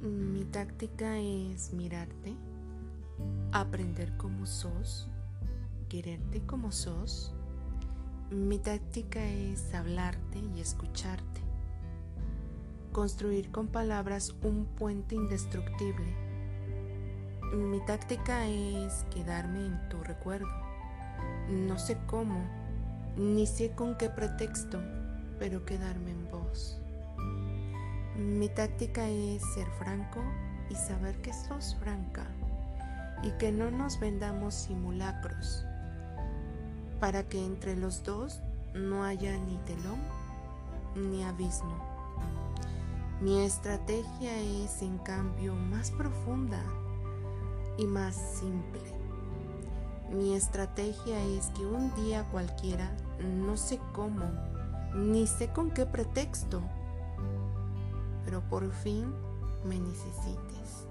Mi táctica es mirarte, aprender como sos, quererte como sos. Mi táctica es hablarte y escucharte, construir con palabras un puente indestructible. Mi táctica es quedarme en tu recuerdo. No sé cómo, ni sé con qué pretexto, pero quedarme en vos. Mi táctica es ser franco y saber que sos franca y que no nos vendamos simulacros para que entre los dos no haya ni telón ni abismo. Mi estrategia es en cambio más profunda y más simple. Mi estrategia es que un día cualquiera, no sé cómo, ni sé con qué pretexto, pero por fin me necesites.